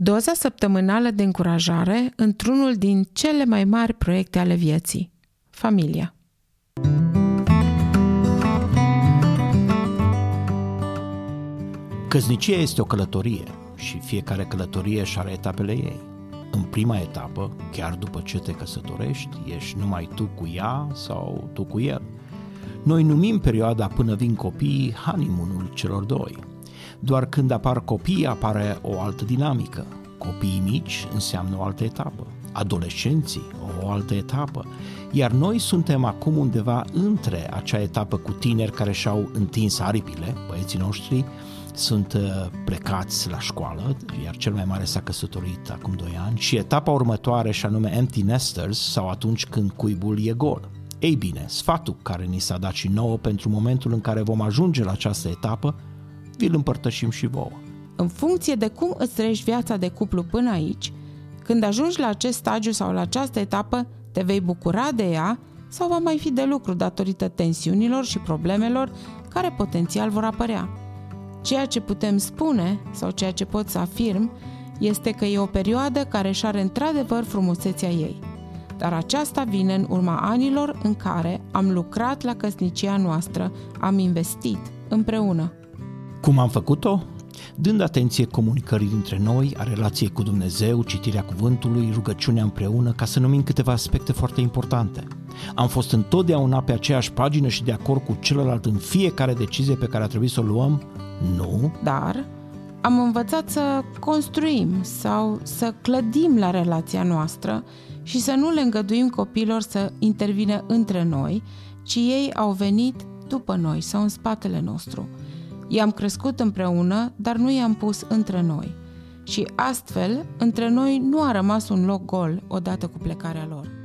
Doza săptămânală de încurajare într-unul din cele mai mari proiecte ale vieții. Familia. Căsnicia este o călătorie și fiecare călătorie își are etapele ei. În prima etapă, chiar după ce te căsătorești, ești numai tu cu ea sau tu cu el. Noi numim perioada până vin copiii honeymoon-ul celor doi. Doar când apar copii apare o altă dinamică. Copiii mici înseamnă o altă etapă. Adolescenții o altă etapă. Iar noi suntem acum undeva între acea etapă cu tineri care și-au întins aripile, băieții noștri, sunt uh, plecați la școală, iar cel mai mare s-a căsătorit acum 2 ani, și etapa următoare, și anume empty nesters, sau atunci când cuibul e gol. Ei bine, sfatul care ni s-a dat și nouă pentru momentul în care vom ajunge la această etapă, vi-l împărtășim și vouă. În funcție de cum îți trăiești viața de cuplu până aici, când ajungi la acest stagiu sau la această etapă, te vei bucura de ea sau va mai fi de lucru datorită tensiunilor și problemelor care potențial vor apărea. Ceea ce putem spune, sau ceea ce pot să afirm, este că e o perioadă care își are într-adevăr frumusețea ei. Dar aceasta vine în urma anilor în care am lucrat la căsnicia noastră, am investit împreună. Cum am făcut-o? Dând atenție comunicării dintre noi, a relației cu Dumnezeu, citirea cuvântului, rugăciunea împreună, ca să numim câteva aspecte foarte importante. Am fost întotdeauna pe aceeași pagină și de acord cu celălalt în fiecare decizie pe care a trebuit să o luăm? Nu. Dar am învățat să construim sau să clădim la relația noastră și să nu le îngăduim copilor să intervină între noi, ci ei au venit după noi sau în spatele nostru. I-am crescut împreună, dar nu i-am pus între noi. Și astfel, între noi nu a rămas un loc gol odată cu plecarea lor.